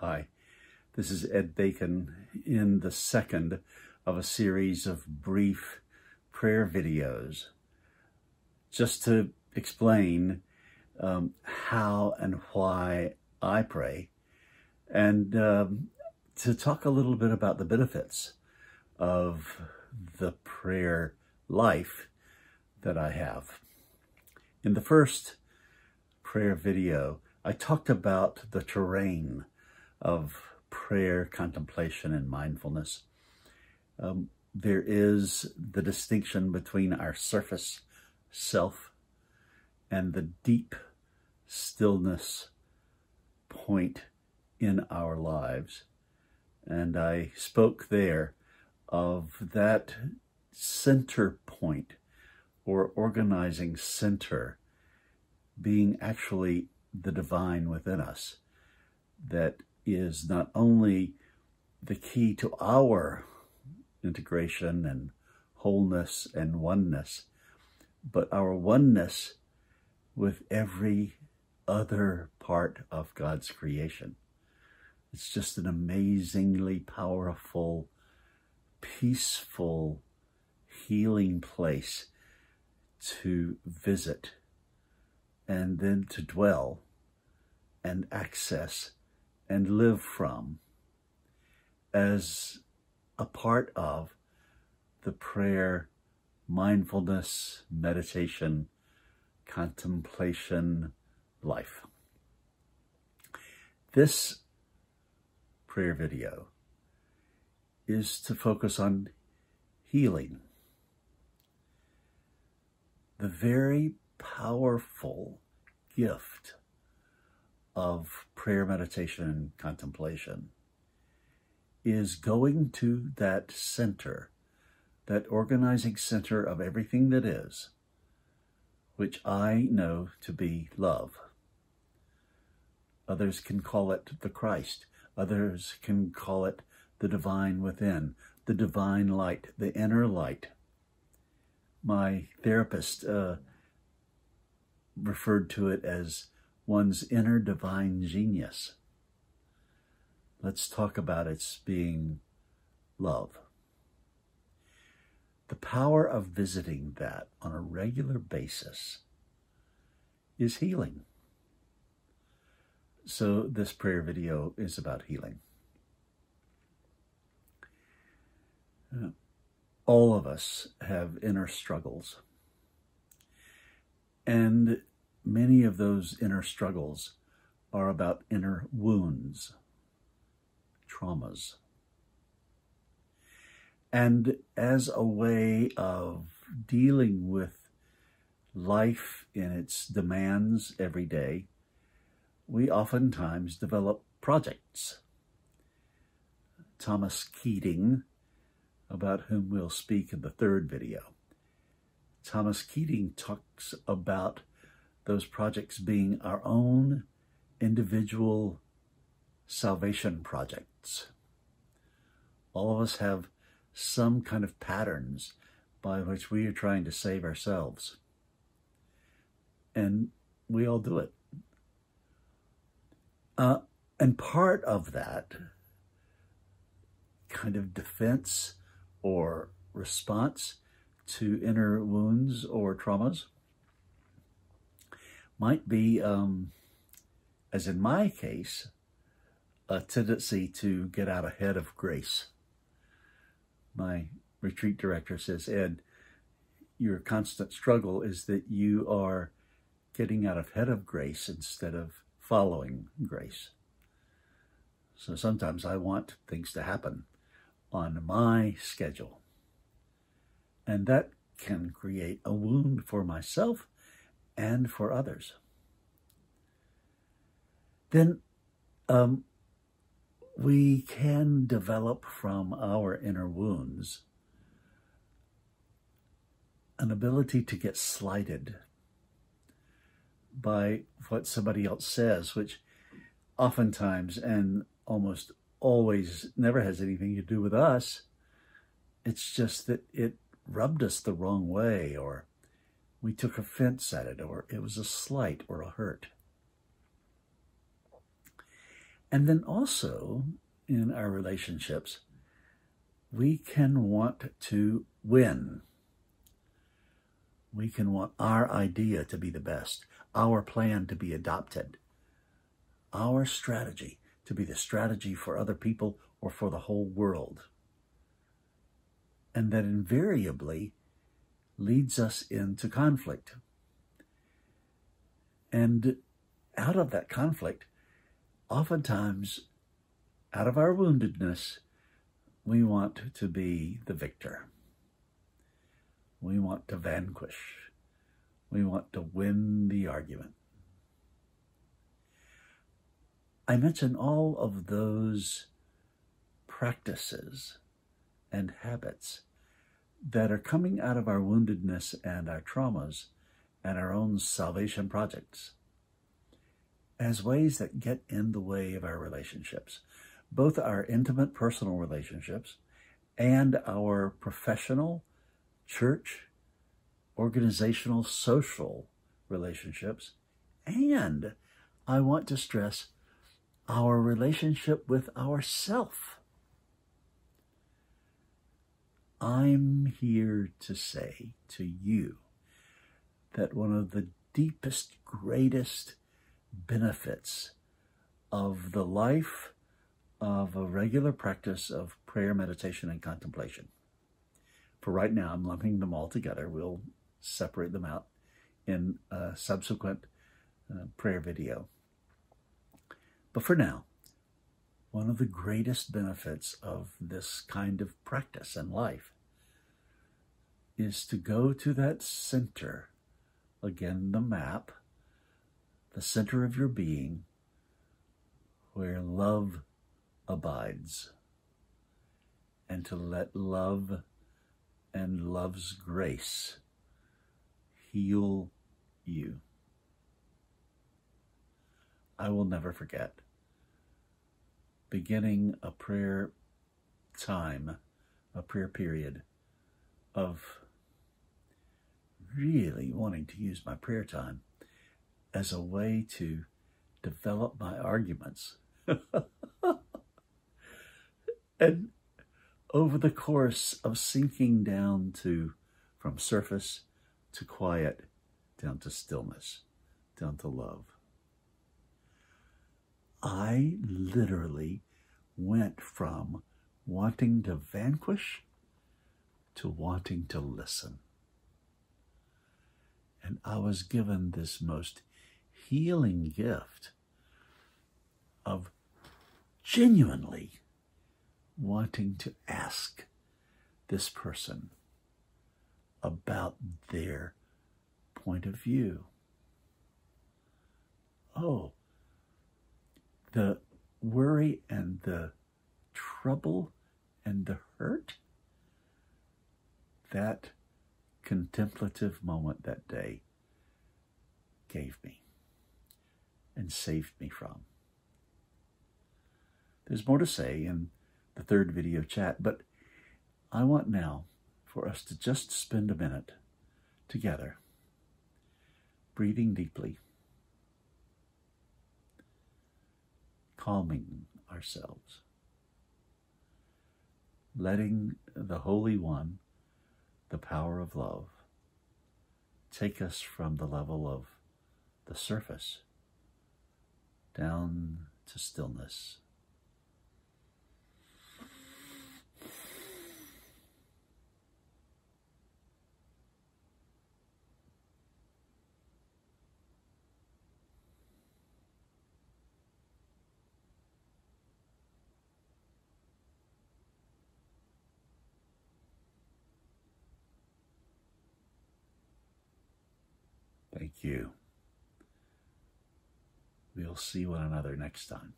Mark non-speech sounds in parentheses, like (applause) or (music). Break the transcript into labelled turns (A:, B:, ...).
A: Hi, this is Ed Bacon in the second of a series of brief prayer videos just to explain um, how and why I pray and um, to talk a little bit about the benefits of the prayer life that I have. In the first prayer video, I talked about the terrain of prayer, contemplation, and mindfulness. Um, there is the distinction between our surface self and the deep stillness point in our lives. And I spoke there of that center point or organizing center being actually the divine within us that is not only the key to our integration and wholeness and oneness, but our oneness with every other part of God's creation. It's just an amazingly powerful, peaceful, healing place to visit and then to dwell and access and live from as a part of the prayer, mindfulness, meditation, contemplation life. This prayer video is to focus on healing. The very powerful gift of prayer, meditation, and contemplation is going to that center, that organizing center of everything that is, which I know to be love. Others can call it the Christ. Others can call it the divine within, the divine light, the inner light. My therapist uh, referred to it as one's inner divine genius. Let's talk about its being love. The power of visiting that on a regular basis is healing. So, this prayer video is about healing. All of us have inner struggles. And many of those inner struggles are about inner wounds, traumas. And as a way of dealing with life in its demands every day, we oftentimes develop projects. Thomas Keating, about whom we'll speak in the third video, Thomas Keating talks about those projects being our own individual salvation projects. All of us have some kind of patterns by which we are trying to save ourselves. And we all do it. Uh, and part of that kind of defense or response to inner wounds or traumas might be, um, as in my case, a tendency to get out ahead of grace. My retreat director says, Ed, your constant struggle is that you are getting out ahead of grace instead of following grace. So sometimes I want things to happen on my schedule. And that can create a wound for myself and for others. Then um, we can develop from our inner wounds an ability to get slighted by what somebody else says, which oftentimes and almost always never has anything to do with us. It's just that it rubbed us the wrong way or we took offense at it, or it was a slight or a hurt. And then also in our relationships, we can want to win. We can want our idea to be the best, our plan to be adopted, our strategy to be the strategy for other people or for the whole world. And that invariably leads us into conflict. And out of that conflict, oftentimes, out of our woundedness, we want to be the victor. We want to vanquish. We want to win the argument. I mention all of those practices and habits that are coming out of our woundedness and our traumas and our own salvation projects as ways that get in the way of our relationships, both our intimate personal relationships and our professional, church, organizational, social relationships. And I want to stress our relationship with ourself. I'm here to say to you that one of the deepest, greatest benefits of the life of a regular practice of prayer, meditation, and contemplation. For right now, I'm lumping them all together. We'll separate them out in a subsequent uh, prayer video. But for now, one of the greatest benefits of this kind of practice and life is to go to that center, again, the map, the center of your being, where love abides, and to let love and love's grace heal you. I will never forget beginning a prayer time, a prayer period of really wanting to use my prayer time as a way to develop my arguments. (laughs) and over the course of sinking down to from surface to quiet, down to stillness, down to love. I literally went from wanting to vanquish to wanting to listen. And I was given this most healing gift of genuinely wanting to ask this person about their point of view. Oh, the worry and the trouble and the hurt that contemplative moment that day gave me and saved me from. There's more to say in the third video chat, but I want now for us to just spend a minute together, breathing deeply, calming ourselves, letting the Holy One, the power of love, take us from the level of the surface down to stillness. You. We'll see one another next time.